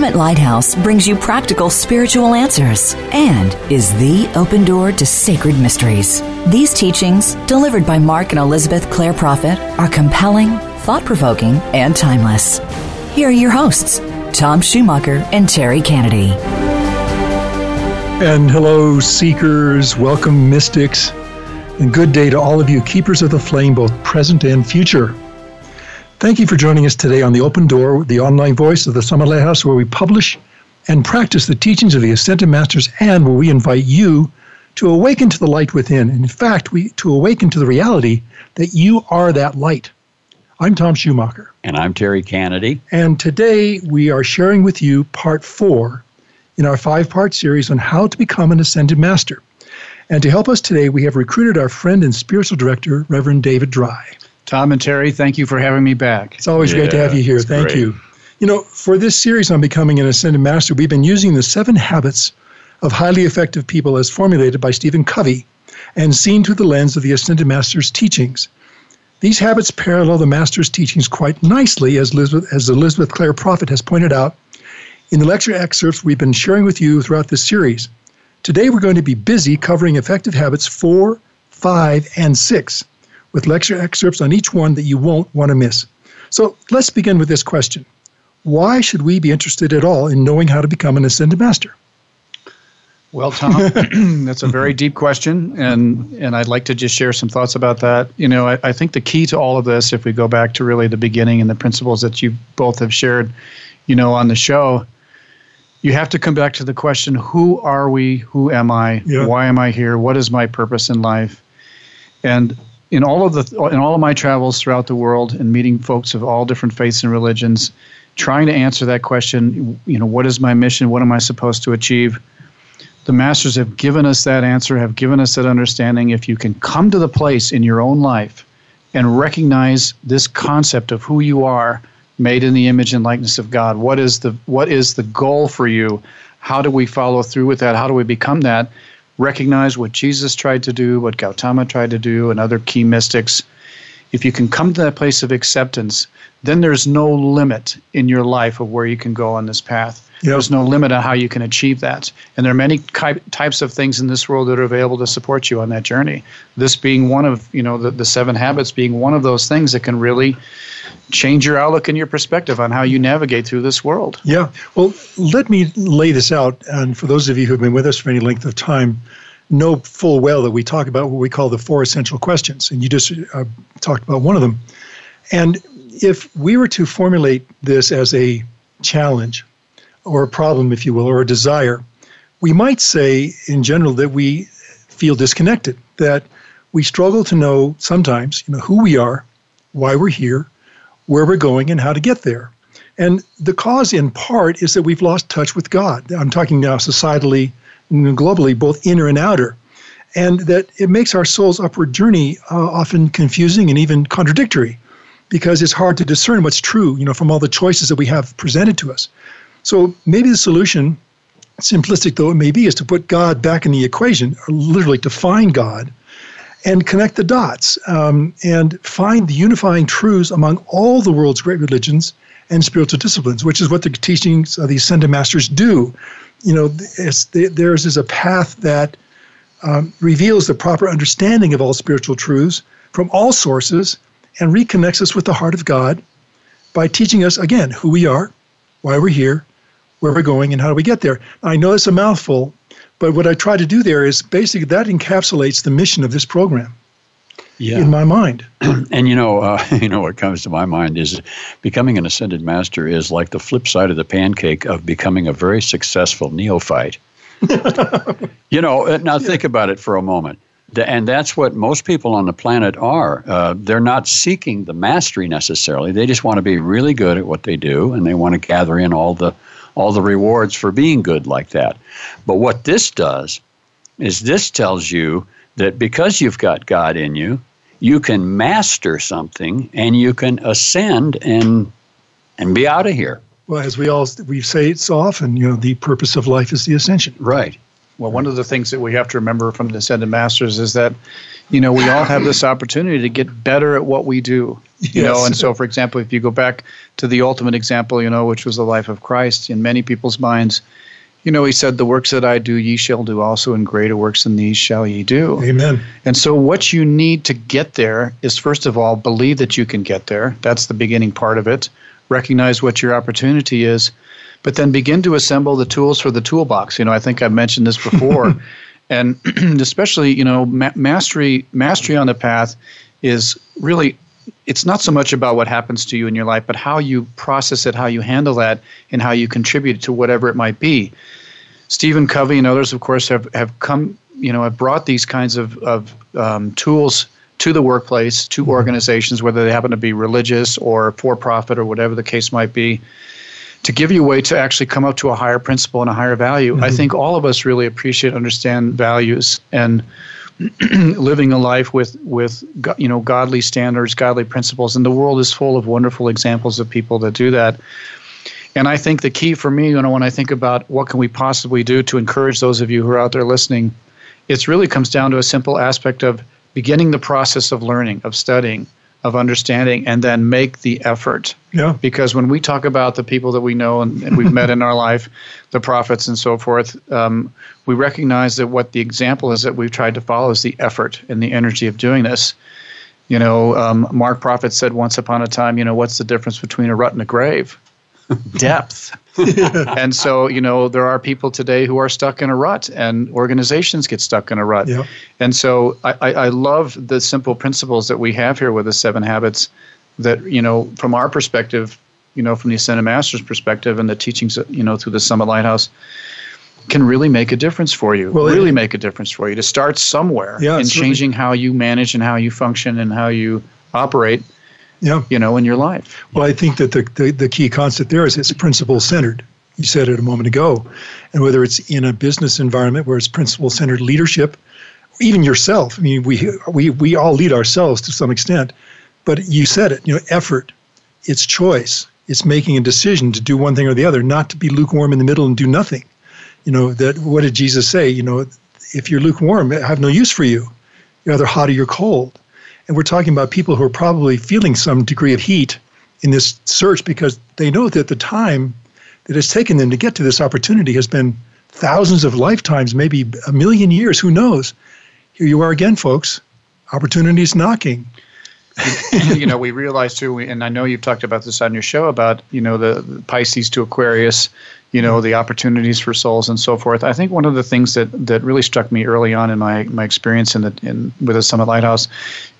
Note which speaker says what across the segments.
Speaker 1: Summit Lighthouse brings you practical spiritual answers and is the open door to sacred mysteries. These teachings, delivered by Mark and Elizabeth Clare Prophet, are compelling, thought provoking, and timeless. Here are your hosts, Tom Schumacher and Terry Kennedy.
Speaker 2: And hello, seekers, welcome, mystics, and good day to all of you, keepers of the flame, both present and future. Thank you for joining us today on The Open Door, the online voice of the Summit Lighthouse, where we publish and practice the teachings of the Ascended Masters and where we invite you to awaken to the light within. And in fact, we to awaken to the reality that you are that light. I'm Tom Schumacher.
Speaker 3: And I'm Terry Kennedy.
Speaker 2: And today we are sharing with you part four in our five part series on how to become an Ascended Master. And to help us today, we have recruited our friend and spiritual director, Reverend David Drye.
Speaker 4: Tom and Terry, thank you for having me back.
Speaker 2: It's always yeah, great to have you here. Thank
Speaker 3: great.
Speaker 2: you. You know, for this series on becoming an ascended master, we've been using the seven habits of highly effective people as formulated by Stephen Covey and seen through the lens of the ascended master's teachings. These habits parallel the master's teachings quite nicely, as Elizabeth, as Elizabeth Clare Prophet has pointed out in the lecture excerpts we've been sharing with you throughout this series. Today, we're going to be busy covering effective habits four, five, and six with lecture excerpts on each one that you won't want to miss. So let's begin with this question Why should we be interested at all in knowing how to become an ascended master?
Speaker 4: Well, Tom, that's a very deep question, and and I'd like to just share some thoughts about that. You know, I, I think the key to all of this, if we go back to really the beginning and the principles that you both have shared, you know, on the show, you have to come back to the question: Who are we? Who am I? Yeah. Why am I here? What is my purpose in life? And in all of the in all of my travels throughout the world and meeting folks of all different faiths and religions, trying to answer that question, you know, what is my mission? What am I supposed to achieve? The masters have given us that answer, have given us that understanding. If you can come to the place in your own life and recognize this concept of who you are, made in the image and likeness of God, what is the what is the goal for you? How do we follow through with that? How do we become that? Recognize what Jesus tried to do, what Gautama tried to do, and other key mystics, if you can come to that place of acceptance, then there's no limit in your life of where you can go on this path. Yep. There's no limit on how you can achieve that. And there are many types of things in this world that are available to support you on that journey. This being one of, you know, the, the seven habits being one of those things that can really change your outlook and your perspective on how you navigate through this world.
Speaker 2: Yeah. Well, let me lay this out. And for those of you who have been with us for any length of time, know full well that we talk about what we call the four essential questions. And you just uh, talked about one of them. And if we were to formulate this as a challenge or a problem, if you will, or a desire, we might say in general that we feel disconnected, that we struggle to know sometimes, you know, who we are, why we're here, where we're going, and how to get there. And the cause, in part, is that we've lost touch with God. I'm talking now societally, and globally, both inner and outer, and that it makes our soul's upward journey uh, often confusing and even contradictory, because it's hard to discern what's true, you know, from all the choices that we have presented to us. So maybe the solution, simplistic though it may be, is to put God back in the equation, or literally to find God, and connect the dots um, and find the unifying truths among all the world's great religions and spiritual disciplines, which is what the teachings of the ascended masters do. You know, theirs is a path that um, reveals the proper understanding of all spiritual truths from all sources and reconnects us with the heart of God by teaching us, again, who we are, why we're here, where we're going, and how do we get there. I know it's a mouthful, but what I try to do there is basically that encapsulates the mission of this program yeah. in my mind.
Speaker 3: and you know, uh, you know what comes to my mind is becoming an ascended master is like the flip side of the pancake of becoming a very successful neophyte. you know, uh, now think about it for a moment. and that's what most people on the planet are. Uh, they're not seeking the mastery necessarily. They just want to be really good at what they do, and they want to gather in all the all the rewards for being good like that. But what this does is this tells you that because you've got God in you, you can master something and you can ascend and and be out of here.
Speaker 2: Well, as we all we say it so often, you know, the purpose of life is the ascension.
Speaker 3: Right.
Speaker 4: Well, one of the things that we have to remember from the Ascended Masters is that, you know, we all have this opportunity to get better at what we do. You yes. know, and so for example, if you go back to the ultimate example, you know, which was the life of Christ, in many people's minds, you know, he said, The works that I do, ye shall do also, and greater works than these shall ye do.
Speaker 2: Amen.
Speaker 4: And so, what you need to get there is, first of all, believe that you can get there. That's the beginning part of it. Recognize what your opportunity is, but then begin to assemble the tools for the toolbox. You know, I think I've mentioned this before. and especially, you know, ma- mastery, mastery on the path is really it's not so much about what happens to you in your life, but how you process it, how you handle that, and how you contribute to whatever it might be. Stephen Covey and others, of course, have, have come, you know, have brought these kinds of, of um, tools to the workplace, to mm-hmm. organizations, whether they happen to be religious or for profit or whatever the case might be, to give you a way to actually come up to a higher principle and a higher value. Mm-hmm. I think all of us really appreciate, understand values, and living a life with with you know godly standards, godly principles, and the world is full of wonderful examples of people that do that. And I think the key for me, you know, when I think about what can we possibly do to encourage those of you who are out there listening, it really comes down to a simple aspect of beginning the process of learning, of studying, of understanding and then make the effort.
Speaker 2: Yeah.
Speaker 4: Because when we talk about the people that we know and, and we've met in our life, the prophets and so forth, um, we recognize that what the example is that we've tried to follow is the effort and the energy of doing this. You know, um, Mark Prophet said once upon a time, you know, what's the difference between a rut and a grave? Depth. and so, you know, there are people today who are stuck in a rut, and organizations get stuck in a rut.
Speaker 2: Yep.
Speaker 4: And so, I, I love the simple principles that we have here with the seven habits. That you know, from our perspective, you know, from the Ascended Masters' perspective, and the teachings, you know, through the Summit Lighthouse, can really make a difference for you. Well, really it, make a difference for you to start somewhere yeah, in changing how you manage and how you function and how you operate
Speaker 2: yeah.
Speaker 4: you know, in your life.
Speaker 2: Well, I think that the, the, the key concept there is it's principle centered. You said it a moment ago. And whether it's in a business environment where it's principle centered leadership, even yourself, I mean, we, we, we all lead ourselves to some extent, but you said it, you know, effort, it's choice, it's making a decision to do one thing or the other, not to be lukewarm in the middle and do nothing. You know, that what did Jesus say? You know, if you're lukewarm, I have no use for you. You're either hot or you're cold. And we're talking about people who are probably feeling some degree of heat in this search because they know that the time that has taken them to get to this opportunity has been thousands of lifetimes, maybe a million years, who knows? Here you are again, folks. Opportunities knocking.
Speaker 4: you know, we realize too, and I know you've talked about this on your show about, you know, the, the Pisces to Aquarius you know the opportunities for souls and so forth. I think one of the things that that really struck me early on in my my experience in the in with the Summit Lighthouse,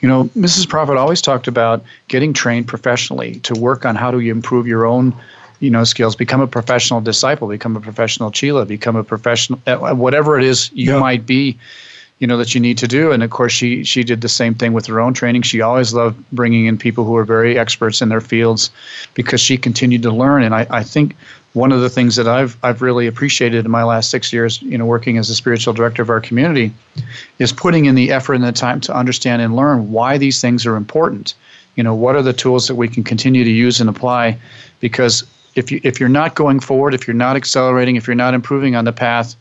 Speaker 4: you know, Mrs. Prophet always talked about getting trained professionally to work on how do you improve your own you know skills become a professional disciple become a professional chela become a professional uh, whatever it is you yeah. might be you know that you need to do and of course she she did the same thing with her own training she always loved bringing in people who are very experts in their fields because she continued to learn and i, I think one of the things that I've I've really appreciated in my last six years, you know, working as a spiritual director of our community, is putting in the effort and the time to understand and learn why these things are important. You know, what are the tools that we can continue to use and apply? Because if you if you're not going forward, if you're not accelerating, if you're not improving on the path,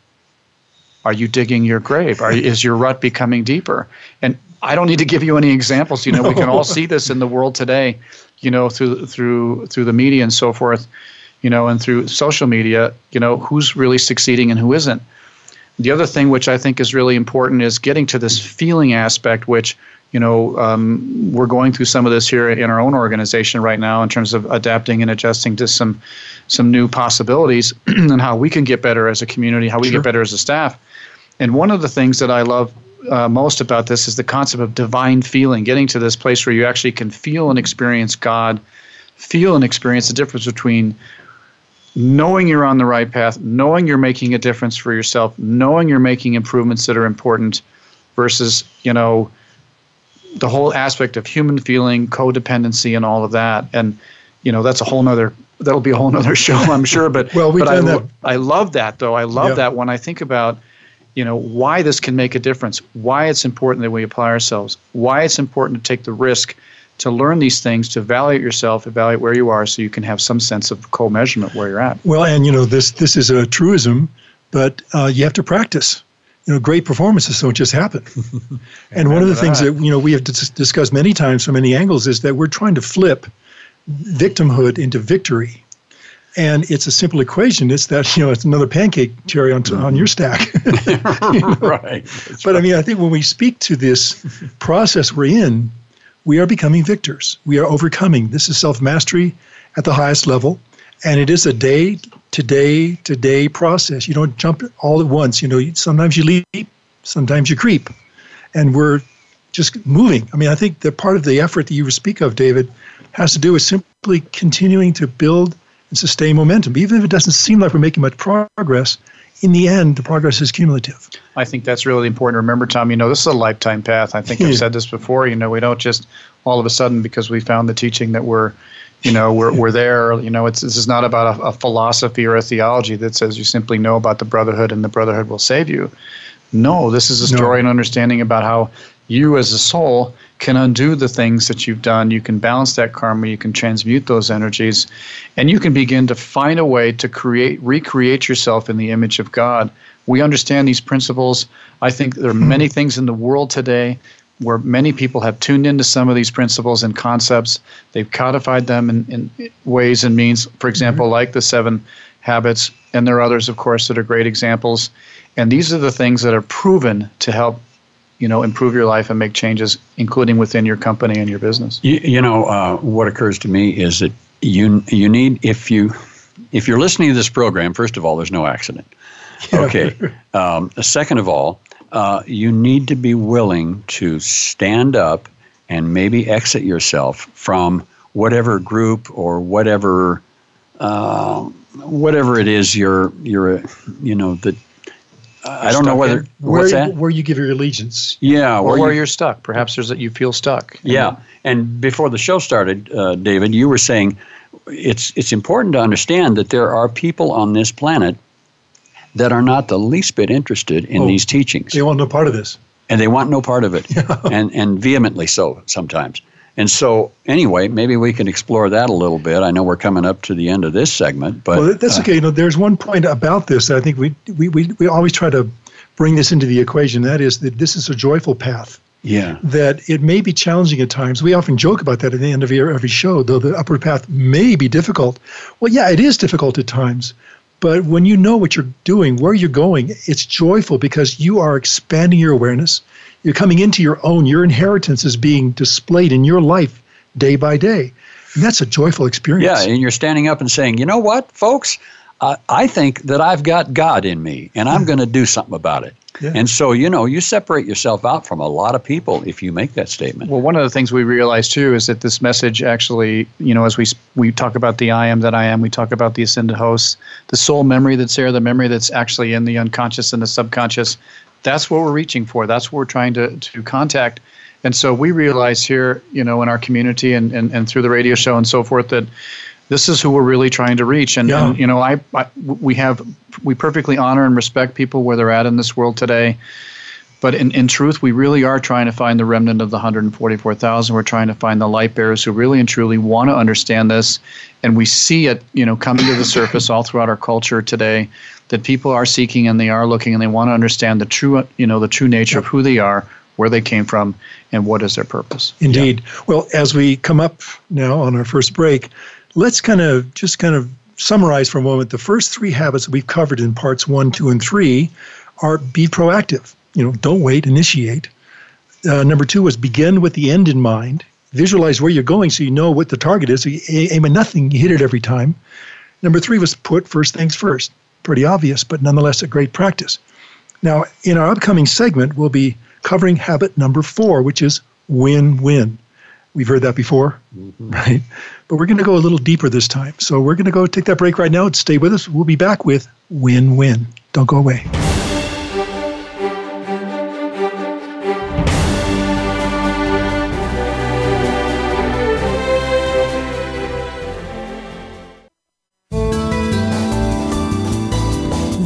Speaker 4: are you digging your grave? Are is your rut becoming deeper? And I don't need to give you any examples. You know, no. we can all see this in the world today. You know, through through through the media and so forth you know, and through social media, you know, who's really succeeding and who isn't. The other thing which I think is really important is getting to this feeling aspect, which you know um, we're going through some of this here in our own organization right now in terms of adapting and adjusting to some some new possibilities and how we can get better as a community, how we sure. get better as a staff. And one of the things that I love uh, most about this is the concept of divine feeling, getting to this place where you actually can feel and experience God, feel and experience the difference between knowing you're on the right path, knowing you're making a difference for yourself, knowing you're making improvements that are important versus you know the whole aspect of human feeling, codependency, and all of that. And you know that's a whole nother that'll be a whole nother show, I'm sure. But
Speaker 2: well,
Speaker 4: but
Speaker 2: I,
Speaker 4: that. I love that though. I love yeah. that when I think about you know why this can make a difference, why it's important that we apply ourselves, why it's important to take the risk to learn these things, to evaluate yourself, evaluate where you are, so you can have some sense of co-measurement where you're at.
Speaker 2: Well, and you know this this is a truism, but uh, you have to practice you know, great performances don't just happen. and one of the that. things that you know we have dis- discussed many times from many angles is that we're trying to flip victimhood into victory. And it's a simple equation. It's that you know it's another pancake cherry on, on your stack.
Speaker 3: you know? Right.
Speaker 2: That's but right. I mean, I think when we speak to this process we're in, we are becoming victors. We are overcoming. This is self mastery at the highest level, and it is a day to day to day process. You don't jump all at once. You know, sometimes you leap, sometimes you creep, and we're just moving. I mean, I think that part of the effort that you speak of, David, has to do with simply continuing to build and sustain momentum. Even if it doesn't seem like we're making much progress, in the end, the progress is cumulative.
Speaker 4: I think that's really important to remember, Tom. You know, this is a lifetime path. I think I've said this before. You know, we don't just all of a sudden because we found the teaching that we're, you know, we're, we're there. You know, it's this is not about a, a philosophy or a theology that says you simply know about the brotherhood and the brotherhood will save you. No, this is a story no. and understanding about how you as a soul can undo the things that you've done. You can balance that karma. You can transmute those energies, and you can begin to find a way to create, recreate yourself in the image of God. We understand these principles. I think there are hmm. many things in the world today where many people have tuned into some of these principles and concepts. They've codified them in, in ways and means, for example, mm-hmm. like the seven habits. And there are others, of course, that are great examples. And these are the things that are proven to help you know improve your life and make changes including within your company and your business.
Speaker 3: You, you know uh, what occurs to me is that you you need if you if you're listening to this program first of all there's no accident. Okay. Um, second of all uh, you need to be willing to stand up and maybe exit yourself from whatever group or whatever uh, whatever it is you're you're you know that I don't know whether
Speaker 2: where, where you give your allegiance.
Speaker 3: Yeah,
Speaker 4: or where, where you, are stuck. Perhaps there's that you feel stuck.
Speaker 3: Yeah, and before the show started, uh, David, you were saying it's it's important to understand that there are people on this planet that are not the least bit interested in oh, these teachings.
Speaker 2: They want no part of this,
Speaker 3: and they want no part of it, and and vehemently so sometimes. And so, anyway, maybe we can explore that a little bit. I know we're coming up to the end of this segment, but
Speaker 2: well, that's uh, okay. You know, there's one point about this that I think we, we we we always try to bring this into the equation. That is that this is a joyful path.
Speaker 3: Yeah.
Speaker 2: That it may be challenging at times. We often joke about that at the end of every show, though the upward path may be difficult. Well, yeah, it is difficult at times. But when you know what you're doing, where you're going, it's joyful because you are expanding your awareness. You're coming into your own. Your inheritance is being displayed in your life day by day. And that's a joyful experience.
Speaker 3: Yeah, and you're standing up and saying, you know what, folks? Uh, I think that I've got God in me and I'm going to do something about it. Yeah. And so, you know, you separate yourself out from a lot of people if you make that statement.
Speaker 4: Well, one of the things we realize too is that this message actually, you know, as we we talk about the I am that I am, we talk about the ascended hosts, the soul memory that's there, the memory that's actually in the unconscious and the subconscious, that's what we're reaching for. That's what we're trying to, to contact. And so we realize here, you know, in our community and, and, and through the radio show and so forth that this is who we're really trying to reach. And, yeah. and you know, I, I, we have we perfectly honor and respect people where they're at in this world today. But in, in truth, we really are trying to find the remnant of the 144,000. We're trying to find the light bearers who really and truly want to understand this. And we see it, you know, coming to the surface all throughout our culture today that people are seeking and they are looking and they want to understand the true, you know, the true nature of who they are, where they came from, and what is their purpose.
Speaker 2: Indeed. Yeah. Well, as we come up now on our first break, let's kind of just kind of summarize for a moment. The first three habits that we've covered in parts one, two, and three are be proactive. You know, don't wait, initiate. Uh, number two was begin with the end in mind. Visualize where you're going so you know what the target is. So you aim at nothing, you hit it every time. Number three was put first things first pretty obvious, but nonetheless a great practice. Now, in our upcoming segment, we'll be covering habit number four, which is win win. We've heard that before, mm-hmm. right? But we're going to go a little deeper this time. So we're going to go take that break right now. Stay with us. We'll be back with win win. Don't go away.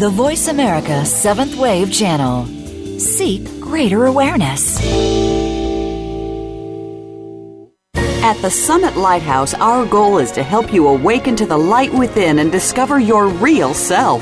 Speaker 1: The Voice America Seventh Wave Channel. Seek greater awareness.
Speaker 5: At the Summit Lighthouse, our goal is to help you awaken to the light within and discover your real self.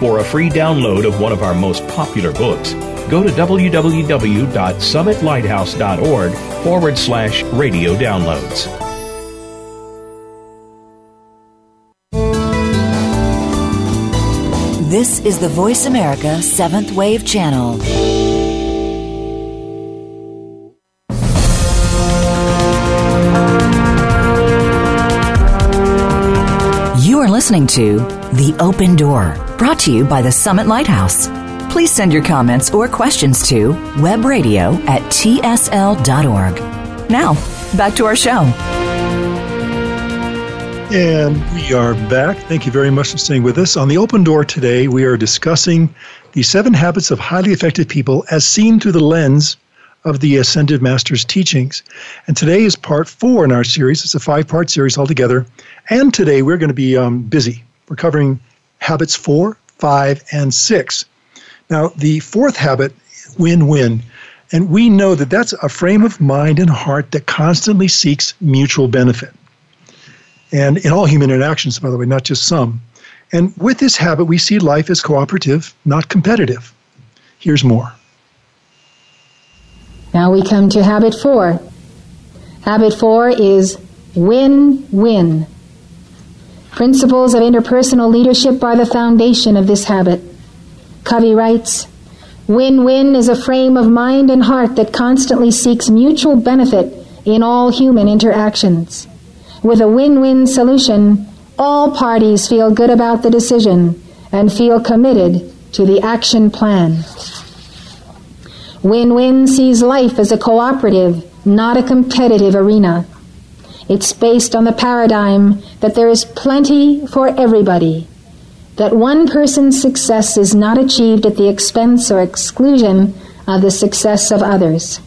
Speaker 6: For a free download of one of our most popular books, go to www.summitlighthouse.org forward slash radio downloads.
Speaker 1: This is the Voice America Seventh Wave Channel. Listening to The Open Door, brought to you by the Summit Lighthouse. Please send your comments or questions to webradio at tsl.org. Now, back to our show.
Speaker 2: And we are back. Thank you very much for staying with us. On the open door today, we are discussing the seven habits of highly effective people as seen through the lens of the Ascended Master's teachings. And today is part four in our series. It's a five part series altogether. And today we're going to be um, busy. We're covering habits four, five, and six. Now, the fourth habit, win win. And we know that that's a frame of mind and heart that constantly seeks mutual benefit. And in all human interactions, by the way, not just some. And with this habit, we see life as cooperative, not competitive. Here's more.
Speaker 7: Now we come to habit four. Habit four is win win. Principles of interpersonal leadership are the foundation of this habit. Covey writes Win win is a frame of mind and heart that constantly seeks mutual benefit in all human interactions. With a win win solution, all parties feel good about the decision and feel committed to the action plan. Win Win sees life as a cooperative, not a competitive arena. It's based on the paradigm that there is plenty for everybody, that one person's success is not achieved at the expense or exclusion of the success of others.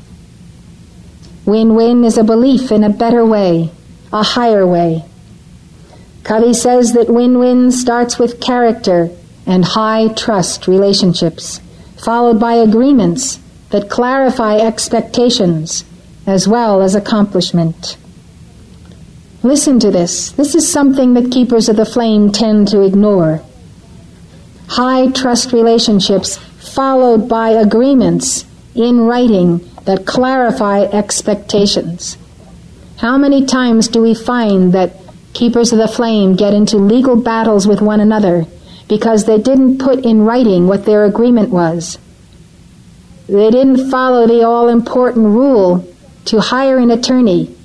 Speaker 7: Win Win is a belief in a better way, a higher way. Covey says that win win starts with character and high trust relationships, followed by agreements that clarify expectations as well as accomplishment. Listen to this. This is something that keepers of the flame tend to ignore. High trust relationships followed by agreements in writing that clarify expectations. How many times do we find that keepers of the flame get into legal battles with one another because they didn't put in writing what their agreement was? They didn't follow the all important rule to hire an attorney.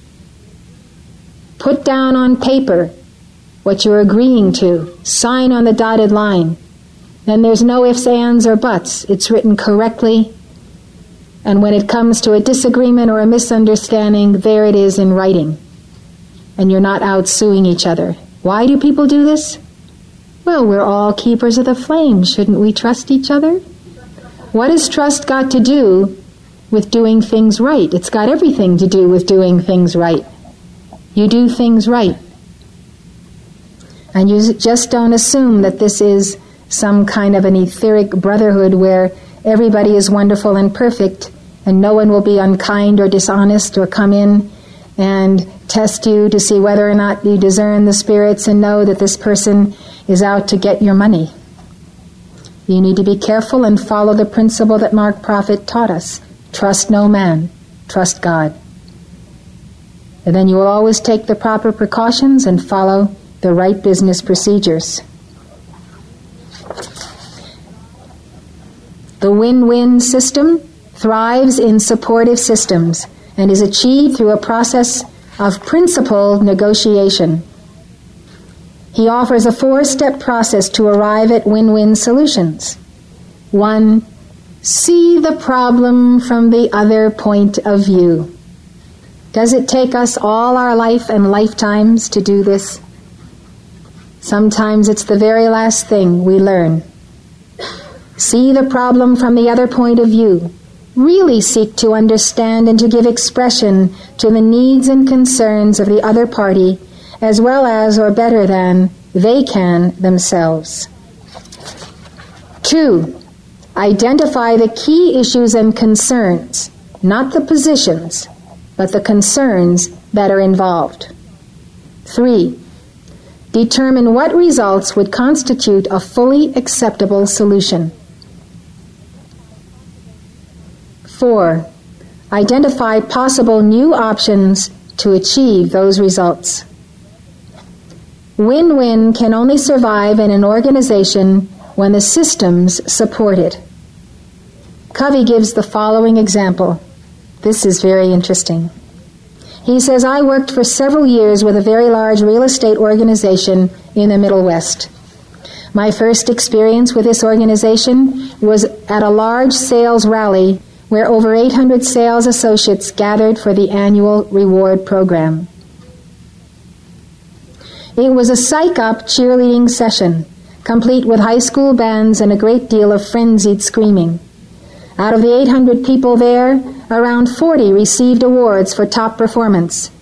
Speaker 7: Put down on paper what you're agreeing to, sign on the dotted line, then there's no ifs, ands, or buts. It's written correctly. And when it comes to a disagreement or a misunderstanding, there it is in writing. And you're not out suing each other. Why do people do this? Well, we're all keepers of the flame. Shouldn't we trust each other? What has trust got to do with doing things right? It's got everything to do with doing things right. You do things right. And you just don't assume that this is some kind of an etheric brotherhood where everybody is wonderful and perfect and no one will be unkind or dishonest or come in and test you to see whether or not you discern the spirits and know that this person is out to get your money. You need to be careful and follow the principle that Mark Prophet taught us trust no man, trust God. And then you will always take the proper precautions and follow the right business procedures. The win win system thrives in supportive systems and is achieved through a process of principled negotiation. He offers a four step process to arrive at win win solutions. One, see the problem from the other point of view. Does it take us all our life and lifetimes to do this? Sometimes it's the very last thing we learn. See the problem from the other point of view. Really seek to understand and to give expression to the needs and concerns of the other party as well as or better than they can themselves. Two, identify the key issues and concerns, not the positions, but the concerns that are involved. Three, Determine what results would constitute a fully acceptable solution. 4. Identify possible new options to achieve those results. Win win can only survive in an organization when the systems support it. Covey gives the following example. This is very interesting. He says, I worked for several years with a very large real estate organization in the Middle West. My first experience with this organization was at a large sales rally where over 800 sales associates gathered for the annual reward program. It was a psych up cheerleading session, complete with high school bands and a great deal of frenzied screaming. Out of the 800 people there, around 40 received awards for top performance,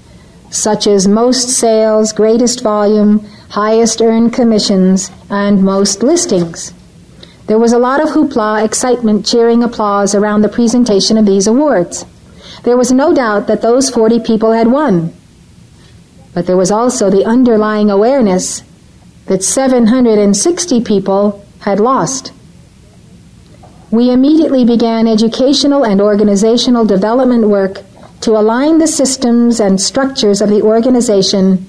Speaker 7: such as most sales, greatest volume, highest earned commissions, and most listings. There was a lot of hoopla, excitement, cheering applause around the presentation of these awards. There was no doubt that those 40 people had won. But there was also the underlying awareness that 760 people had lost we immediately began educational and organizational development work to align the systems and structures of the organization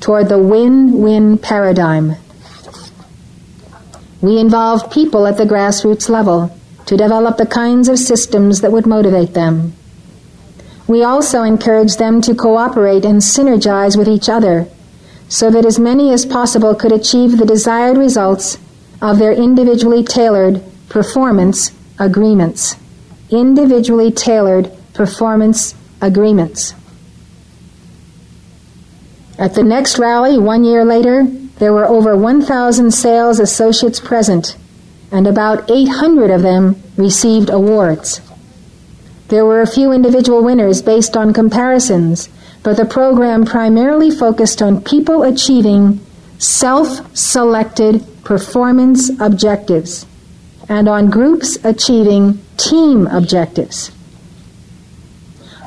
Speaker 7: toward the win win paradigm. We involved people at the grassroots level to develop the kinds of systems that would motivate them. We also encourage them to cooperate and synergize with each other so that as many as possible could achieve the desired results of their individually tailored performance agreements, individually tailored performance agreements. At the next rally, one year later, there were over 1,000 sales associates present, and about 800 of them received awards. There were a few individual winners based on comparisons, but the program primarily focused on people achieving self selected performance objectives and on groups achieving team objectives.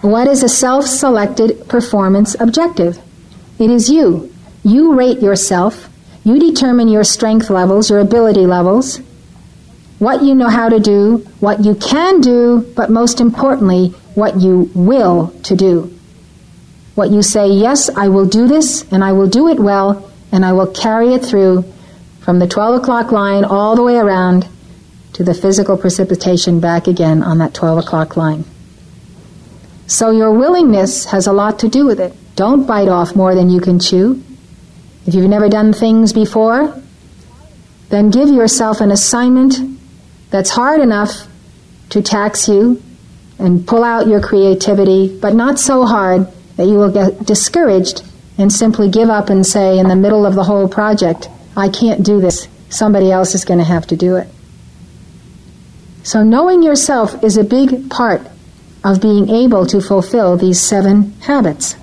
Speaker 7: What is a self selected performance objective? It is you. You rate yourself, you determine your strength levels, your ability levels, what you know how to do, what you can do, but most importantly, what you will to do. What you say, yes, I will do this, and I will do it well, and I will carry it through from the 12 o'clock line all the way around to the physical precipitation back again on that 12 o'clock line. So your willingness has a lot to do with it. Don't bite off more than you can chew. If you've never done things before, then give yourself an assignment that's hard enough to tax you and pull out your creativity, but not so hard that you will get discouraged and simply give up and say, in the middle of the whole project, I can't do this. Somebody else is going to have to do it. So, knowing yourself is a big part of being able to fulfill these seven habits.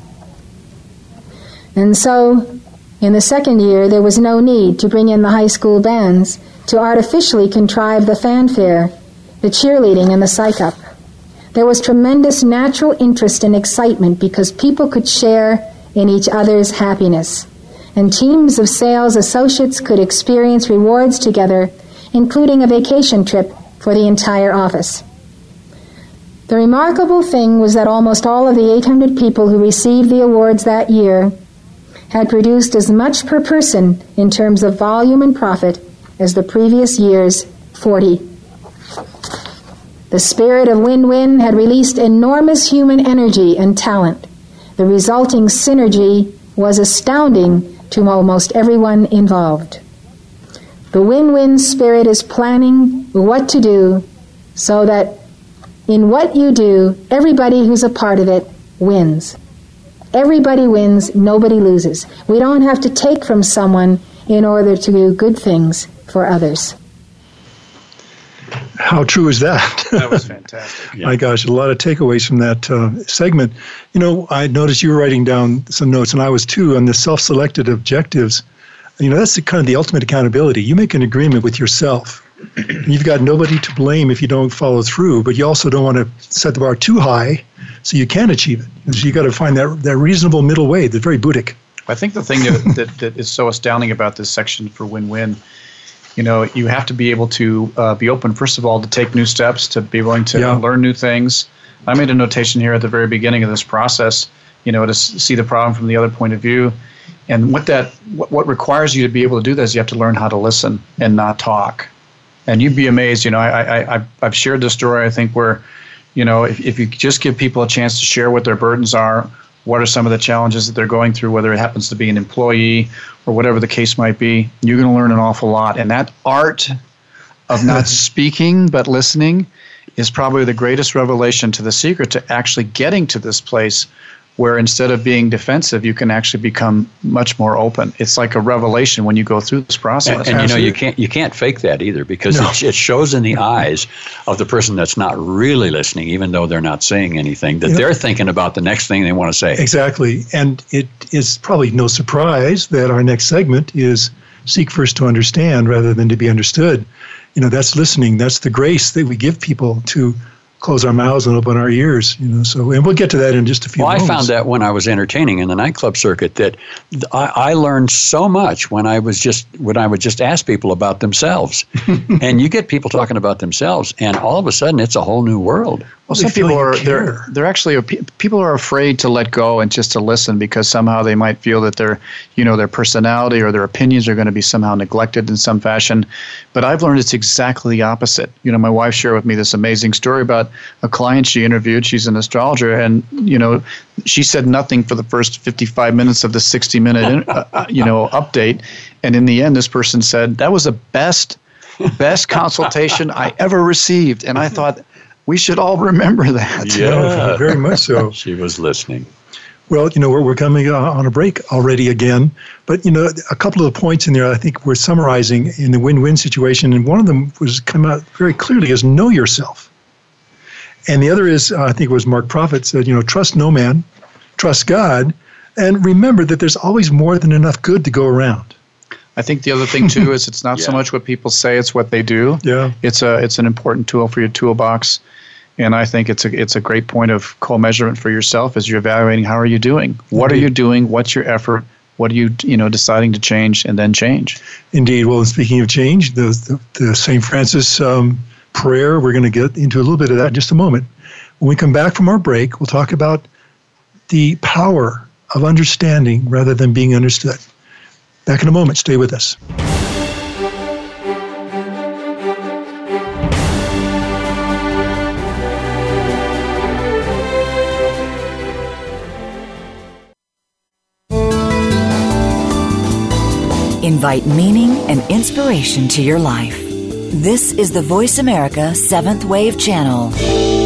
Speaker 7: And so, in the second year, there was no need to bring in the high school bands to artificially contrive the fanfare, the cheerleading, and the psych up. There was tremendous natural interest and excitement because people could share in each other's happiness. And teams of sales associates could experience rewards together, including a vacation trip for the entire office. The remarkable thing was that almost all of the 800 people who received the awards that year had produced as much per person in terms of volume and profit as the previous year's 40. The spirit of win win had released enormous human energy and talent. The resulting synergy was astounding to almost everyone involved. The win win spirit is planning what to do so that in what you do, everybody who's a part of it wins. Everybody wins, nobody loses. We don't have to take from someone in order to do good things for others.
Speaker 2: How true is that?
Speaker 4: That was fantastic.
Speaker 2: yeah. My gosh, a lot of takeaways from that uh, segment. You know, I noticed you were writing down some notes, and I was too, on the self selected objectives. You know, that's the, kind of the ultimate accountability. You make an agreement with yourself. You've got nobody to blame if you don't follow through, but you also don't want to set the bar too high so you can achieve it. So you got to find that, that reasonable middle way, the very Buddhic.
Speaker 4: I think the thing that, that, that is so astounding about this section for win-win, you know, you have to be able to uh, be open, first of all, to take new steps, to be willing to yeah. learn new things. I made a notation here at the very beginning of this process, you know, to see the problem from the other point of view. And what that what, what requires you to be able to do that is you have to learn how to listen and not talk. And you'd be amazed, you know, I, I, I've shared this story, I think, where you know, if, if you just give people a chance to share what their burdens are, what are some of the challenges that they're going through, whether it happens to be an employee or whatever the case might be, you're going to learn an awful lot. And that art of not speaking but listening is probably the greatest revelation to the secret to actually getting to this place where instead of being defensive, you can actually become much more open. It's like a revelation when you go through this process.
Speaker 3: And, and you know, you can't you can't fake that either because no. it, it, shows in the eyes of the person that's not really listening, even though they're not saying anything, that they're thinking about the next thing they want to say.
Speaker 2: Exactly, and it is probably no surprise that our next segment is seek first to understand rather than to be understood. You know, that's listening. That's the grace that we give people to close our mouths and open our ears, you know. So, and we'll get to that in just a few.
Speaker 3: Well,
Speaker 2: moments.
Speaker 3: I found that when I was entertaining in the nightclub circuit that I, I learned so much when I was just when I would just ask people about themselves, and you get people talking about themselves, and all of a sudden it's a whole new world.
Speaker 4: Well, some people are they're they're actually people are afraid to let go and just to listen because somehow they might feel that their you know their personality or their opinions are going to be somehow neglected in some fashion. But I've learned it's exactly the opposite. You know, my wife shared with me this amazing story about a client she interviewed. She's an astrologer, and you know, she said nothing for the first 55 minutes of the 60 minute uh, uh, you know update, and in the end, this person said that was the best best consultation I ever received, and I thought we should all remember that.
Speaker 3: Yeah,
Speaker 2: very much so.
Speaker 3: she was listening.
Speaker 2: Well, you know, we're, we're coming uh, on a break already again, but, you know, a couple of the points in there I think we're summarizing in the win win situation, and one of them was come out very clearly as know yourself. And the other is, uh, I think it was Mark Prophet said, you know, trust no man, trust God, and remember that there's always more than enough good to go around.
Speaker 4: I think the other thing too is it's not yeah. so much what people say; it's what they do.
Speaker 2: Yeah,
Speaker 4: it's a it's an important tool for your toolbox, and I think it's a it's a great point of co-measurement for yourself as you're evaluating how are you doing, what Indeed. are you doing, what's your effort, what are you you know deciding to change, and then change.
Speaker 2: Indeed. Well, speaking of change, the the, the St. Francis um, prayer. We're going to get into a little bit of that in just a moment. When we come back from our break, we'll talk about the power of understanding rather than being understood. Back in a moment. Stay with us.
Speaker 1: Invite meaning and inspiration to your life. This is the Voice America Seventh Wave Channel.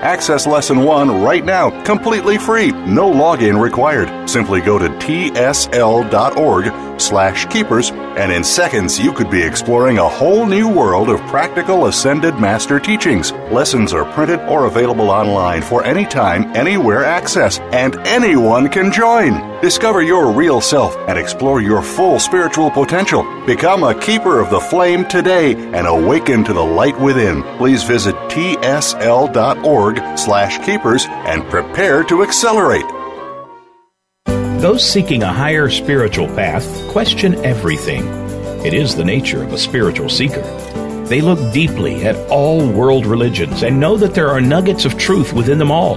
Speaker 8: Access Lesson 1 right now, completely free, no login required. Simply go to tsl.org slash keepers, and in seconds you could be exploring a whole new world of practical ascended master teachings. Lessons are printed or available online for any time, anywhere access, and anyone can join. Discover your real self and explore your full spiritual potential. Become a keeper of the flame today and awaken to the light within. Please visit tsl.org slash keepers and prepare to accelerate.
Speaker 6: Those seeking a higher spiritual path question everything. It is the nature of a spiritual seeker. They look deeply at all world religions and know that there are nuggets of truth within them all.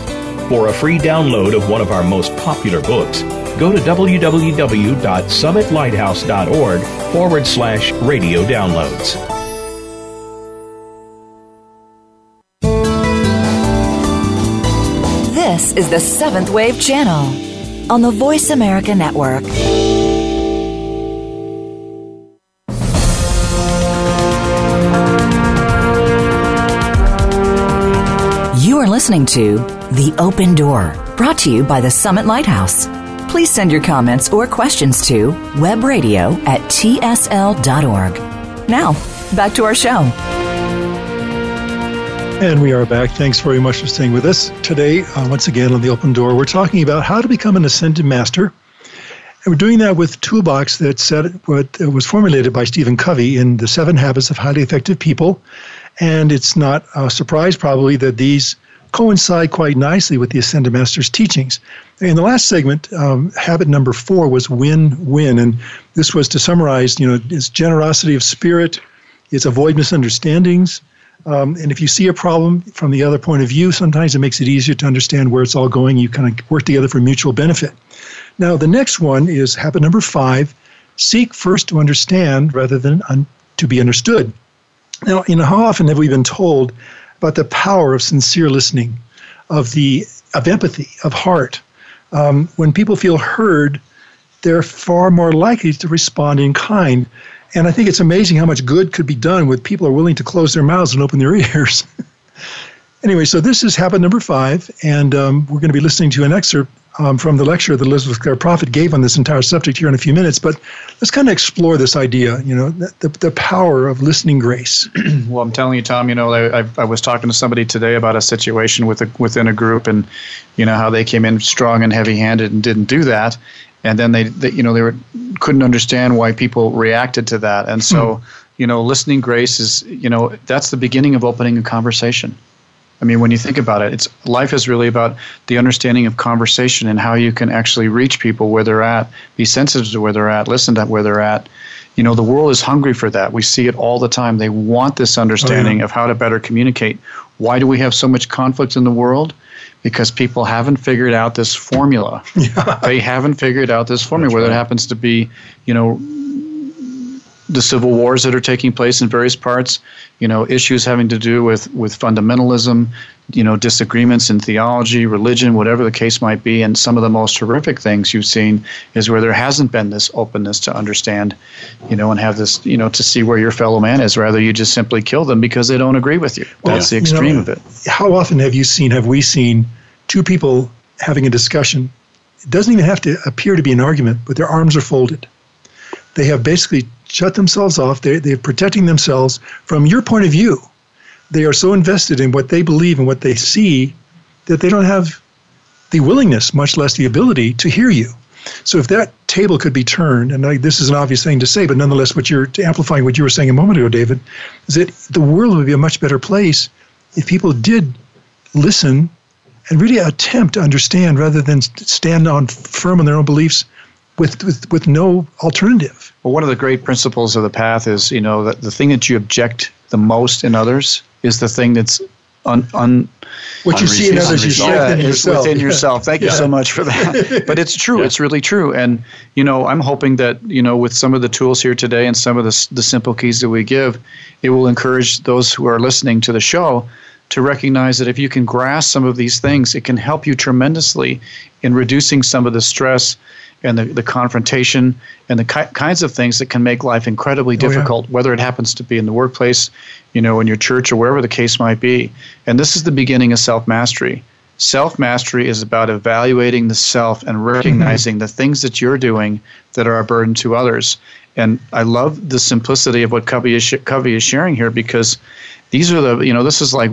Speaker 6: For a free download of one of our most popular books, go to www.summitlighthouse.org forward slash radio downloads.
Speaker 1: This is the Seventh Wave Channel on the Voice America Network. Listening to The Open Door, brought to you by the Summit Lighthouse. Please send your comments or questions to webradio at tsl.org. Now, back to our show.
Speaker 2: And we are back. Thanks very much for staying with us. Today, uh, once again on the open door, we're talking about how to become an ascended master. And we're doing that with Toolbox that said what was formulated by Stephen Covey in The Seven Habits of Highly Effective People. And it's not a surprise, probably, that these coincide quite nicely with the Ascended Master's teachings. In the last segment, um, habit number four was win-win, and this was to summarize, you know, it's generosity of spirit, it's avoid misunderstandings, um, and if you see a problem from the other point of view, sometimes it makes it easier to understand where it's all going. You kind of work together for mutual benefit. Now, the next one is habit number five seek first to understand rather than un- to be understood. Now, you know, how often have we been told about the power of sincere listening, of the of empathy, of heart? Um, when people feel heard, they're far more likely to respond in kind. And I think it's amazing how much good could be done with people are willing to close their mouths and open their ears. anyway, so this is habit number five, and um, we're going to be listening to an excerpt um, from the lecture that Elizabeth Clare Prophet gave on this entire subject here in a few minutes. But let's kind of explore this idea, you know, the, the power of listening grace.
Speaker 4: well, I'm telling you, Tom, you know, I, I, was talking to somebody today about a situation with a, within a group and, you know, how they came in strong and heavy handed and didn't do that and then they, they you know they were couldn't understand why people reacted to that and so mm. you know listening grace is you know that's the beginning of opening a conversation i mean when you think about it it's life is really about the understanding of conversation and how you can actually reach people where they're at be sensitive to where they're at listen to where they're at you know the world is hungry for that we see it all the time they want this understanding oh, yeah. of how to better communicate why do we have so much conflict in the world because people haven't figured out this formula. Yeah. They haven't figured out this formula, That's whether right. it happens to be, you know, the civil wars that are taking place in various parts, you know, issues having to do with, with fundamentalism, you know, disagreements in theology, religion, whatever the case might be. And some of the most horrific things you've seen is where there hasn't been this openness to understand, you know, and have this, you know, to see where your fellow man is. Rather, you just simply kill them because they don't agree with you. Well, That's the extreme you know, of it.
Speaker 2: How often have you seen, have we seen two people having a discussion it doesn't even have to appear to be an argument, but their arms are folded. They have basically shut themselves off. They, they're protecting themselves from your point of view. They are so invested in what they believe and what they see that they don't have the willingness, much less the ability, to hear you. So if that table could be turned, and I, this is an obvious thing to say, but nonetheless, what you're amplifying what you were saying a moment ago, David, is that the world would be a much better place if people did listen and really attempt to understand rather than stand on firm on their own beliefs with, with, with no alternative.
Speaker 4: Well, one of the great principles of the path is, you know, that the thing that you object the most in others is the thing that's un, un
Speaker 2: what you see in others, you strengthen
Speaker 4: yeah,
Speaker 2: yourself.
Speaker 4: within yourself. Thank yeah. you so much for that. but it's true. Yeah. It's really true. And you know, I'm hoping that you know, with some of the tools here today and some of the the simple keys that we give, it will encourage those who are listening to the show to recognize that if you can grasp some of these things, it can help you tremendously in reducing some of the stress and the, the confrontation and the ki- kinds of things that can make life incredibly difficult, oh, yeah. whether it happens to be in the workplace, you know, in your church or wherever the case might be. And this is the beginning of self mastery. Self mastery is about evaluating the self and mm-hmm. recognizing the things that you're doing that are a burden to others. And I love the simplicity of what Covey is, sh- Covey is sharing here because these are the, you know, this is like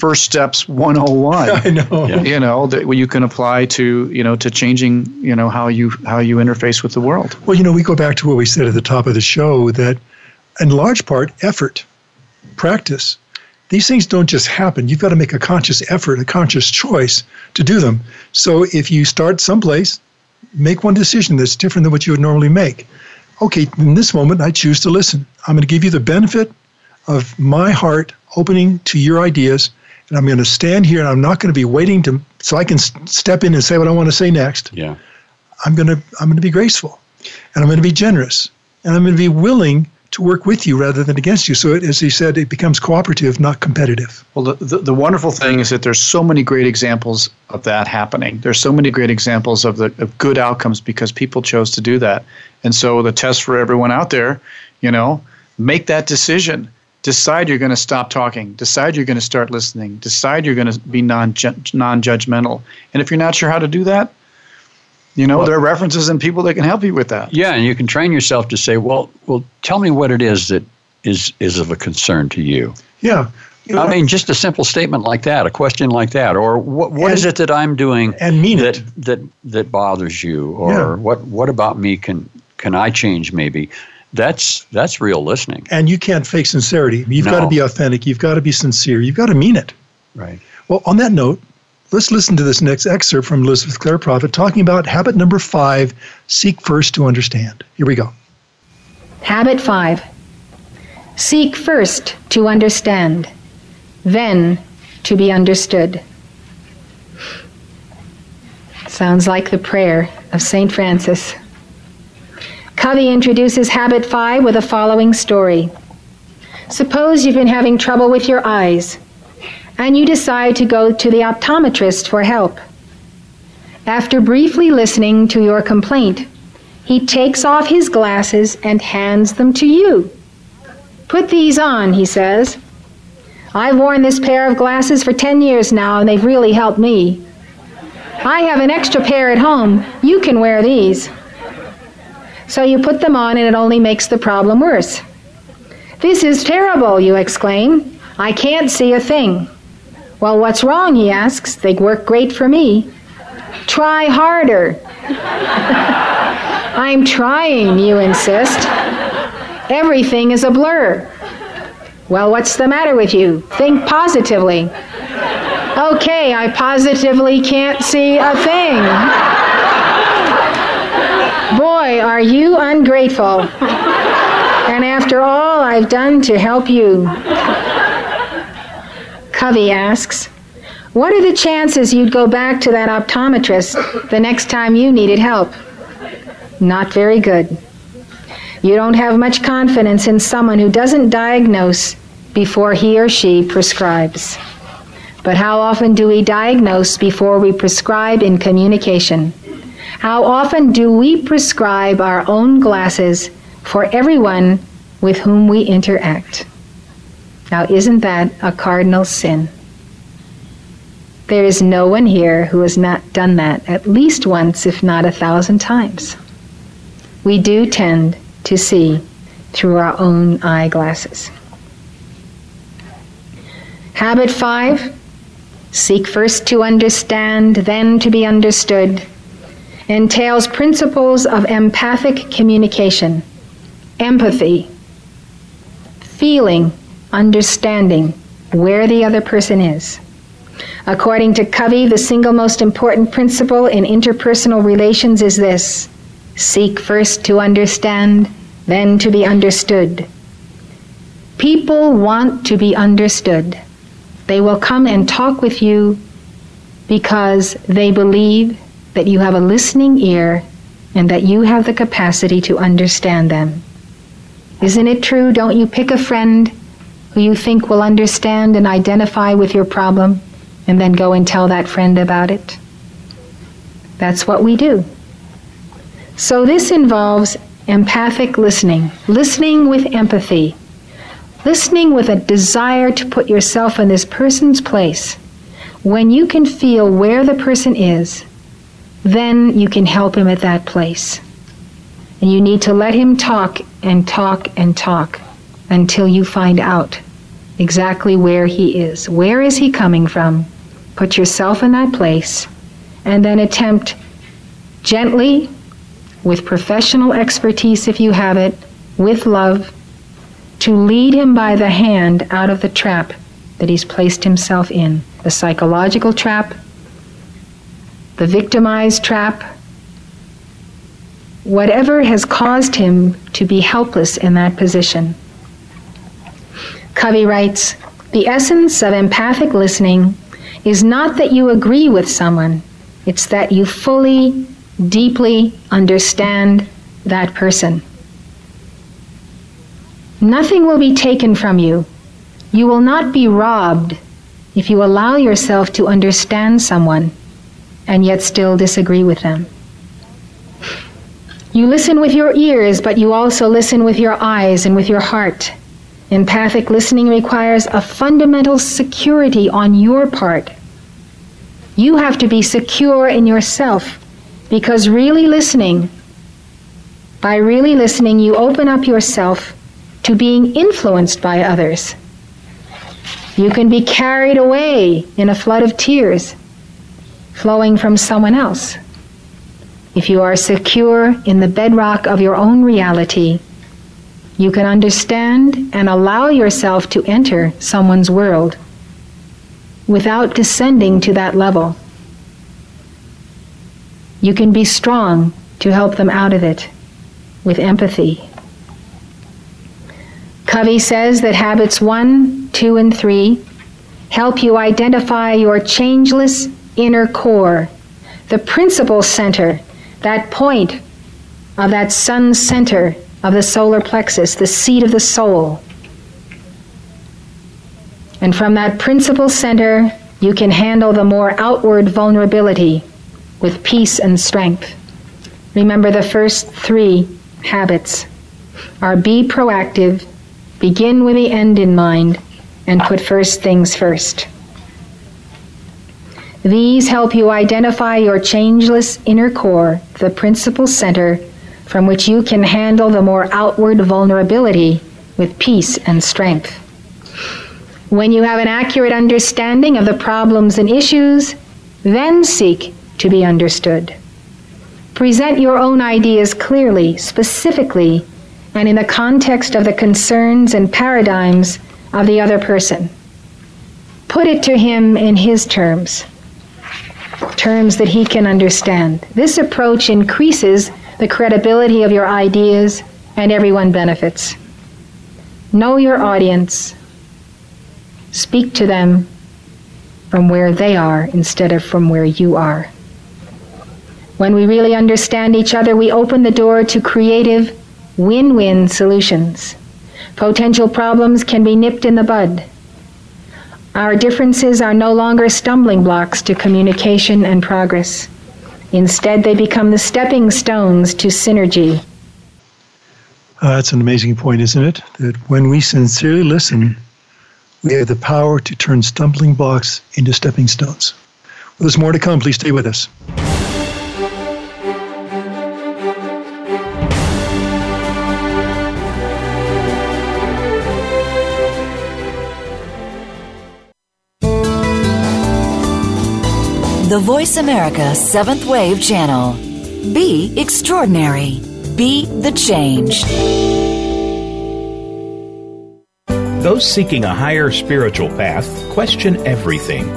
Speaker 4: first steps 101
Speaker 2: i know.
Speaker 4: You know that you can apply to you know to changing you know how you how you interface with the world.
Speaker 2: Well you know we go back to what we said at the top of the show that in large part effort practice these things don't just happen. You've got to make a conscious effort a conscious choice to do them. So if you start someplace make one decision that's different than what you would normally make. Okay in this moment i choose to listen. I'm going to give you the benefit of my heart opening to your ideas and I'm going to stand here and I'm not going to be waiting to so I can step in and say what I want to say next.
Speaker 3: Yeah.
Speaker 2: I'm going to I'm going to be graceful and I'm going to be generous and I'm going to be willing to work with you rather than against you. So, it, as he said, it becomes cooperative, not competitive.
Speaker 4: Well, the, the, the, wonderful thing is that there's so many great examples of that happening. There's so many great examples of the of good outcomes because people chose to do that. And so, the test for everyone out there, you know, make that decision decide you're going to stop talking. Decide you're going to start listening. Decide you're going to be non non-judgmental. And if you're not sure how to do that you know well, there are references and people that can help you with that.
Speaker 3: Yeah and you can train yourself to say well well tell me what it is that is is of a concern to you.
Speaker 2: Yeah.
Speaker 3: You know, I mean, just a simple statement like that, a question like that, or what what and, is it that I'm doing
Speaker 2: and mean
Speaker 3: that
Speaker 2: it.
Speaker 3: that that bothers you, or
Speaker 2: yeah.
Speaker 3: what what about me can can I change maybe? That's that's real listening.
Speaker 2: And you can't fake sincerity. You've no. got to be authentic. You've got to be sincere. You've got to mean it.
Speaker 3: Right.
Speaker 2: Well, on that note, let's listen to this next excerpt from Elizabeth Clare Prophet talking about habit number five: seek first to understand. Here we go.
Speaker 7: Habit five: seek first to understand, then to be understood. Sounds like the prayer of Saint Francis. Covey introduces habit five with the following story. Suppose you've been having trouble with your eyes and you decide to go to the optometrist for help. After briefly listening to your complaint, he takes off his glasses and hands them to you. Put these on, he says. I've worn this pair of glasses for 10 years now, and they've really helped me. I have an extra pair at home. You can wear these. So you put them on and it only makes the problem worse. This is terrible, you exclaim. I can't see a thing. Well, what's wrong? He asks. They work great for me. Try harder. I'm trying, you insist. Everything is a blur. Well, what's the matter with you? Think positively. Okay, I positively can't see a thing. Are you ungrateful. and after all I've done to help you. Covey asks, What are the chances you'd go back to that optometrist the next time you needed help? Not very good. You don't have much confidence in someone who doesn't diagnose before he or she prescribes. But how often do we diagnose before we prescribe in communication? How often do we prescribe our own glasses for everyone with whom we interact? Now, isn't that a cardinal sin? There is no one here who has not done that at least once, if not a thousand times. We do tend to see through our own eyeglasses. Habit five seek first to understand, then to be understood, entails principles of empathic communication, empathy, feeling, understanding where the other person is. According to Covey, the single most important principle in interpersonal relations is this seek first to understand, then to be understood. People want to be understood. They will come and talk with you because they believe that you have a listening ear and that you have the capacity to understand them. Isn't it true? Don't you pick a friend who you think will understand and identify with your problem and then go and tell that friend about it? That's what we do. So this involves empathic listening, listening with empathy, Listening with a desire to put yourself in this person's place. When you can feel where the person is, then you can help him at that place. And you need to let him talk and talk and talk until you find out exactly where he is. Where is he coming from? Put yourself in that place and then attempt gently, with professional expertise if you have it, with love, to lead him by the hand out of the trap that he's placed himself in the psychological trap, the victimized trap, whatever has caused him to be helpless in that position. Covey writes The essence of empathic listening is not that you agree with someone, it's that you fully, deeply understand that person. Nothing will be taken from you. You will not be robbed if you allow yourself to understand someone and yet still disagree with them. You listen with your ears, but you also listen with your eyes and with your heart. Empathic listening requires a fundamental security on your part. You have to be secure in yourself because really listening, by really listening, you open up yourself to being influenced by others. You can be carried away in a flood of tears flowing from someone else. If you are secure in the bedrock of your own reality, you can understand and allow yourself to enter someone's world without descending to that level. You can be strong to help them out of it with empathy Covey says that habits one, two, and three help you identify your changeless inner core, the principle center, that point of that sun center of the solar plexus, the seat of the soul. And from that principle center, you can handle the more outward vulnerability with peace and strength. Remember the first three habits are be proactive, Begin with the end in mind and put first things first. These help you identify your changeless inner core, the principle center from which you can handle the more outward vulnerability with peace and strength. When you have an accurate understanding of the problems and issues, then seek to be understood. Present your own ideas clearly, specifically, and in the context of the concerns and paradigms of the other person. Put it to him in his terms, terms that he can understand. This approach increases the credibility of your ideas and everyone benefits. Know your audience. Speak to them from where they are instead of from where you are. When we really understand each other, we open the door to creative win win solutions. Potential problems can be nipped in the bud. Our differences are no longer stumbling blocks to communication and progress. Instead, they become the stepping stones to synergy.
Speaker 2: Uh, that's an amazing point, isn't it? That when we sincerely listen, we have the power to turn stumbling blocks into stepping stones. There's more to come. Please stay with us.
Speaker 1: The Voice America Seventh Wave Channel. Be extraordinary. Be the change.
Speaker 6: Those seeking a higher spiritual path question everything.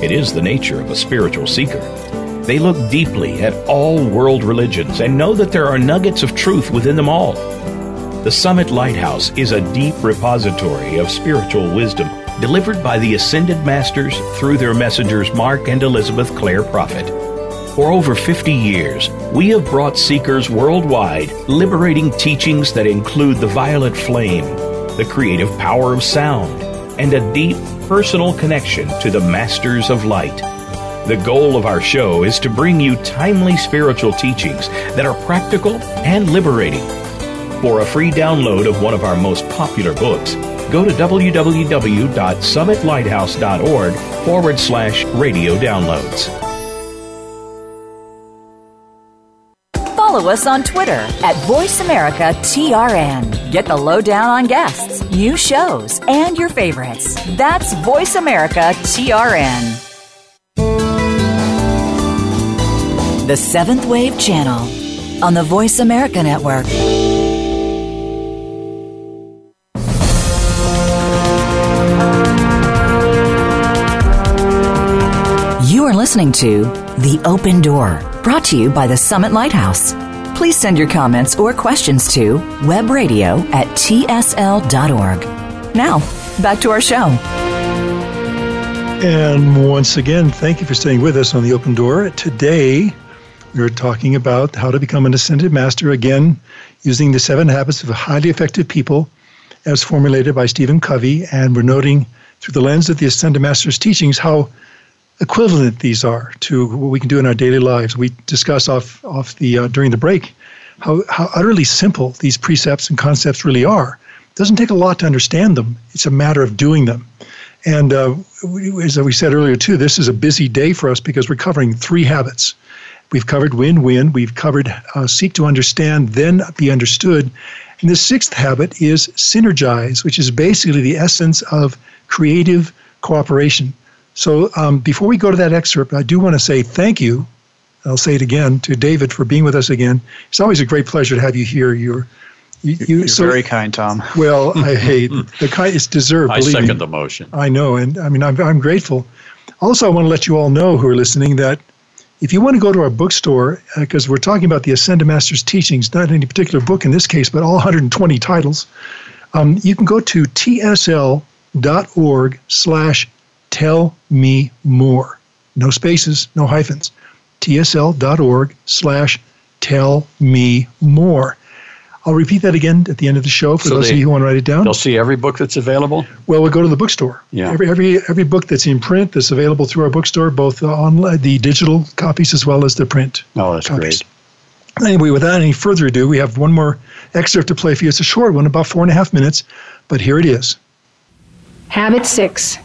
Speaker 6: It is the nature of a spiritual seeker. They look deeply at all world religions and know that there are nuggets of truth within them all. The Summit Lighthouse is a deep repository of spiritual wisdom delivered by the Ascended Masters through their messengers Mark and Elizabeth Clare Prophet. For over 50 years, we have brought seekers worldwide liberating teachings that include the violet flame, the creative power of sound, and a deep personal connection to the Masters of Light. The goal of our show is to bring you timely spiritual teachings that are practical and liberating. For a free download of one of our most popular books, go to www.summitlighthouse.org forward slash radio downloads.
Speaker 1: Follow us on Twitter at VoiceAmericaTRN. Get the lowdown on guests, new shows, and your favorites. That's VoiceAmericaTRN. The Seventh Wave Channel on the Voice America Network. Listening to The Open Door, brought to you by the Summit Lighthouse. Please send your comments or questions to webradio at tsl.org. Now, back to our show.
Speaker 2: And once again, thank you for staying with us on The Open Door. Today, we're talking about how to become an ascended master, again, using the seven habits of highly effective people as formulated by Stephen Covey. And we're noting through the lens of the ascended master's teachings how equivalent these are to what we can do in our daily lives. We discuss off off the uh, during the break how how utterly simple these precepts and concepts really are. It doesn't take a lot to understand them. It's a matter of doing them. And uh, as we said earlier too, this is a busy day for us because we're covering three habits. We've covered win-win. We've covered uh, seek to understand, then be understood. And the sixth habit is synergize, which is basically the essence of creative cooperation. So um, before we go to that excerpt, I do want to say thank you. I'll say it again to David for being with us again. It's always a great pleasure to have you here. You're
Speaker 4: you, you, are so, very kind, Tom.
Speaker 2: Well, I hate the kind. It's deserved.
Speaker 3: I second
Speaker 2: me.
Speaker 3: the motion.
Speaker 2: I know, and I mean, I'm I'm grateful. Also, I want to let you all know who are listening that if you want to go to our bookstore, because uh, we're talking about the Ascended Master's teachings, not any particular book in this case, but all 120 titles, um, you can go to tsl.org slash tell me more. No spaces, no hyphens. tsl.org slash tell me more. I'll repeat that again at the end of the show for so those they, of you who want to write it down.
Speaker 3: They'll see every book that's available.
Speaker 2: Well, we'll go to the bookstore.
Speaker 3: Yeah.
Speaker 2: Every every every book that's in print that's available through our bookstore, both on uh, the digital copies as well as the print.
Speaker 3: Oh, that's
Speaker 2: copies.
Speaker 3: great.
Speaker 2: Anyway, without any further ado, we have one more excerpt to play for you. It's a short one, about four and a half minutes, but here it is.
Speaker 7: Habit six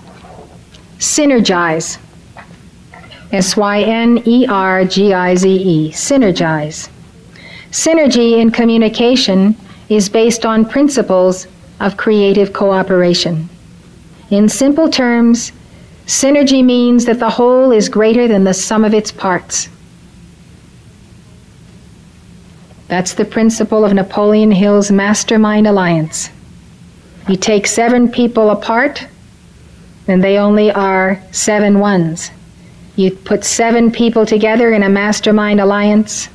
Speaker 7: Synergize. S Y N E R G I Z E. Synergize. Synergy in communication is based on principles of creative cooperation. In simple terms, synergy means that the whole is greater than the sum of its parts. That's the principle of Napoleon Hill's Mastermind Alliance. You take seven people apart, and they only are seven ones. You put seven people together in a mastermind alliance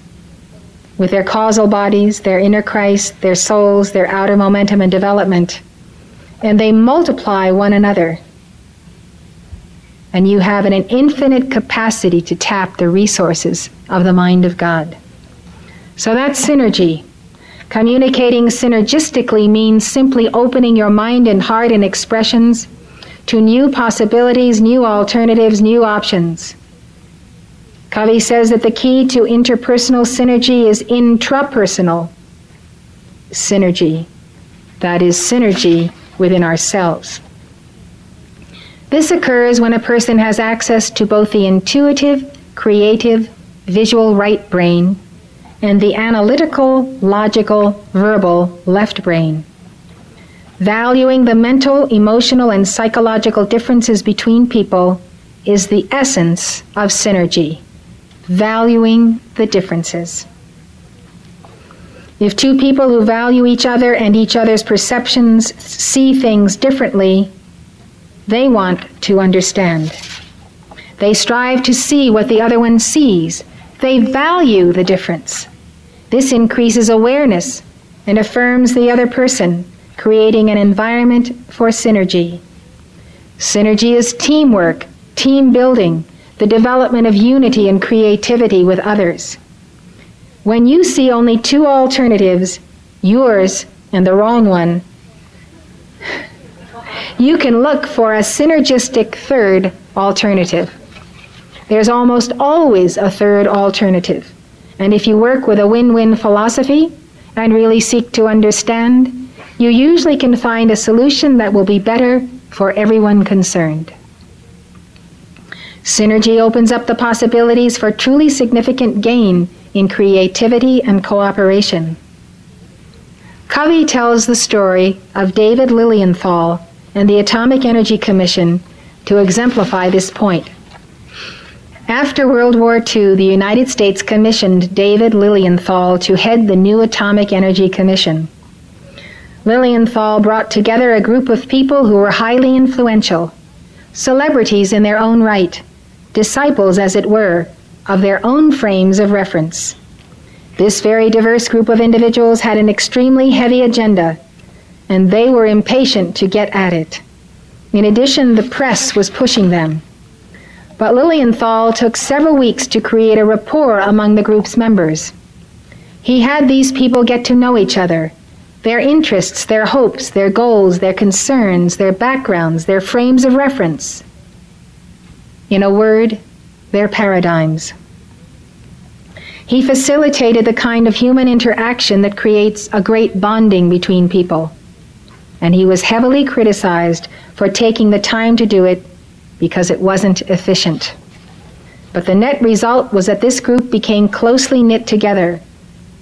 Speaker 7: with their causal bodies, their inner Christ, their souls, their outer momentum and development, and they multiply one another. And you have an infinite capacity to tap the resources of the mind of God. So that's synergy. Communicating synergistically means simply opening your mind and heart and expressions to new possibilities, new alternatives, new options. Covey says that the key to interpersonal synergy is intrapersonal synergy. That is synergy within ourselves. This occurs when a person has access to both the intuitive, creative, visual right brain and the analytical, logical, verbal left brain. Valuing the mental, emotional, and psychological differences between people is the essence of synergy. Valuing the differences. If two people who value each other and each other's perceptions see things differently, they want to understand. They strive to see what the other one sees. They value the difference. This increases awareness and affirms the other person, creating an environment for synergy. Synergy is teamwork, team building, the development of unity and creativity with others. When you see only two alternatives, yours and the wrong one, you can look for a synergistic third alternative. There's almost always a third alternative. And if you work with a win win philosophy and really seek to understand, you usually can find a solution that will be better for everyone concerned. Synergy opens up the possibilities for truly significant gain in creativity and cooperation. Covey tells the story of David Lilienthal and the Atomic Energy Commission to exemplify this point. After World War II, the United States commissioned David Lilienthal to head the new Atomic Energy Commission. Lilienthal brought together a group of people who were highly influential, celebrities in their own right, disciples, as it were, of their own frames of reference. This very diverse group of individuals had an extremely heavy agenda, and they were impatient to get at it. In addition, the press was pushing them. But Lilienthal took several weeks to create a rapport among the group's members. He had these people get to know each other, their interests, their hopes, their goals, their concerns, their backgrounds, their frames of reference. In a word, their paradigms. He facilitated the kind of human interaction that creates a great bonding between people. And he was heavily criticized for taking the time to do it because it wasn't efficient. But the net result was that this group became closely knit together,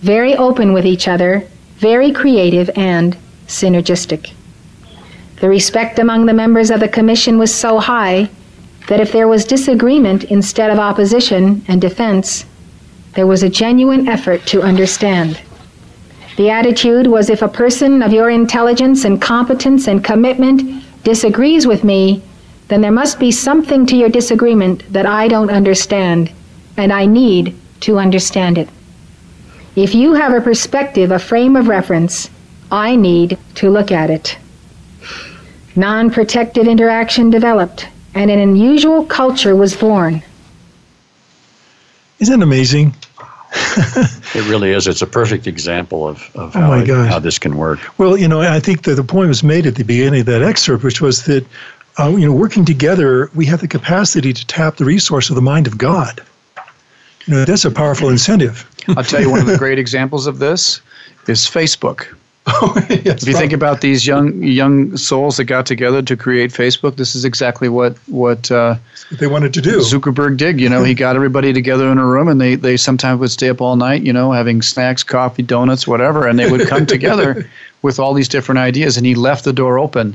Speaker 7: very open with each other, very creative, and synergistic. The respect among the members of the commission was so high that if there was disagreement instead of opposition and defense, there was a genuine effort to understand. The attitude was if a person of your intelligence and competence and commitment disagrees with me, then there must be something to your disagreement that I don't understand, and I need to understand it. If you have a perspective, a frame of reference, I need to look at it. Non protective interaction developed, and an unusual culture was born.
Speaker 2: Isn't it amazing?
Speaker 3: it really is. It's a perfect example of, of
Speaker 2: oh
Speaker 3: how,
Speaker 2: it,
Speaker 3: how, this can work.
Speaker 2: Well, you know, I think that the point was made at the beginning of that excerpt, which was that, uh, you know, working together, we have the capacity to tap the resource of the mind of God. You know, that's a powerful incentive.
Speaker 4: I'll tell you one of the great examples of this is Facebook.
Speaker 2: Oh, yes,
Speaker 4: if you think about these young young souls that got together to create Facebook, this is exactly what what, uh,
Speaker 2: what they wanted to do.
Speaker 4: Zuckerberg did. You know, he got everybody together in a room, and they they sometimes would stay up all night. You know, having snacks, coffee, donuts, whatever, and they would come together with all these different ideas. And he left the door open.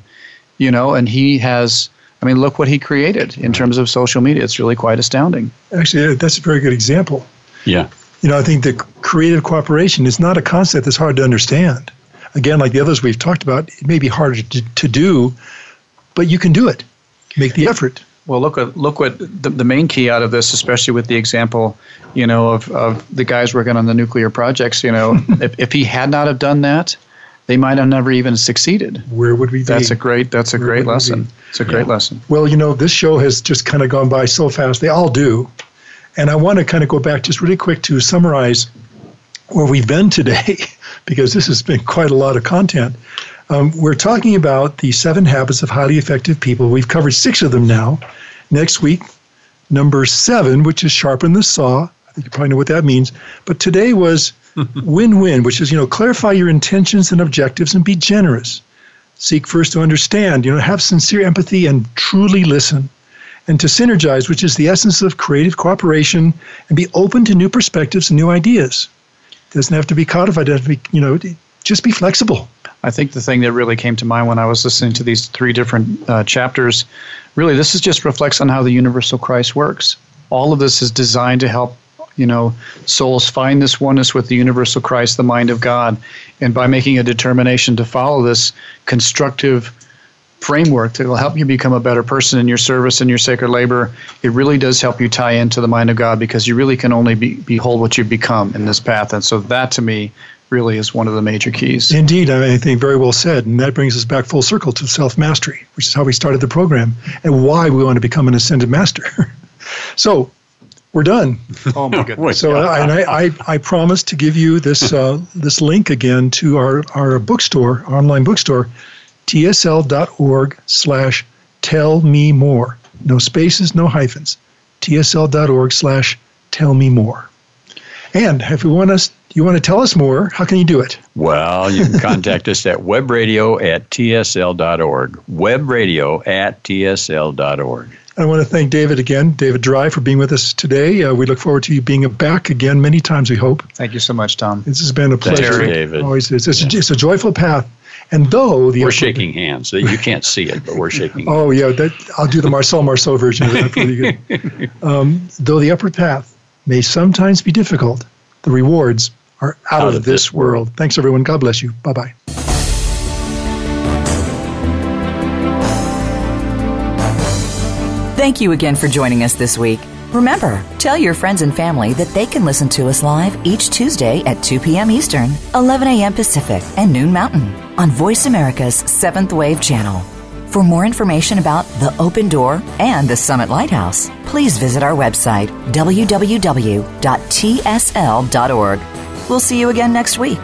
Speaker 4: You know, and he has. I mean, look what he created in terms of social media. It's really quite astounding.
Speaker 2: Actually, that's a very good example.
Speaker 3: Yeah.
Speaker 2: You know, I think the creative cooperation is not a concept that's hard to understand again, like the others we've talked about, it may be harder to, to do, but you can do it. Make the effort.
Speaker 4: Well, look at look what the, the main key out of this, especially with the example, you know, of, of the guys working on the nuclear projects. You know, if, if he had not have done that, they might have never even succeeded.
Speaker 2: Where would we be?
Speaker 4: That's a great. That's a Where great lesson. It's a great yeah. lesson.
Speaker 2: Well, you know, this show has just kind of gone by so fast. They all do, and I want to kind of go back just really quick to summarize where we've been today, because this has been quite a lot of content. Um, we're talking about the seven habits of highly effective people. We've covered six of them now. Next week, number seven, which is sharpen the saw. I think you probably know what that means. But today was win win, which is, you know, clarify your intentions and objectives and be generous. seek first to understand, you know, have sincere empathy and truly listen. And to synergize, which is the essence of creative cooperation, and be open to new perspectives and new ideas. It doesn't have to be codified, it be, you know, just be flexible.
Speaker 4: I think the thing that really came to mind when I was listening to these three different uh, chapters, really, this is just reflects on how the universal Christ works. All of this is designed to help you know, souls find this oneness with the universal Christ, the mind of God, and by making a determination to follow this constructive framework that will help you become a better person in your service and your sacred labor, it really does help you tie into the mind of God because you really can only be, behold what you've become in this path. And so that to me really is one of the major keys.
Speaker 2: Indeed, I think very well said. And that brings us back full circle to self mastery, which is how we started the program and why we want to become an ascended master. so, we're done.
Speaker 4: Oh my goodness!
Speaker 2: so and I, I, I promise to give you this uh, this link again to our our bookstore, online bookstore, tsl.org slash tell me more. No spaces, no hyphens. tsl.org slash tell me more. And if you want us, you want to tell us more, how can you do it?
Speaker 3: Well, you can contact us at webradio at tsl.org. Webradio at tsl.org.
Speaker 2: I want to thank David again, David Drye, for being with us today. Uh, we look forward to you being back again many times, we hope.
Speaker 4: Thank you so much, Tom.
Speaker 2: This has been a pleasure.
Speaker 3: Thank you, David.
Speaker 2: Always, it's, it's, yeah. it's, a joyful path. And though the
Speaker 3: we're shaking hands, you can't see it, but we're shaking.
Speaker 2: oh yeah, that, I'll do the Marcel Marceau version of that for you. Um, though the upward path may sometimes be difficult, the rewards are out, out of, of, this world. world. Thanks, everyone. God bless you. Bye bye.
Speaker 1: Thank you again for joining us this week. Remember, tell your friends and family that they can listen to us live each Tuesday at 2 p.m. Eastern, 11 a.m. Pacific, and noon Mountain on Voice America's Seventh Wave channel. For more information about the Open Door and the Summit Lighthouse, please visit our website, www.tsl.org. We'll see you again next week.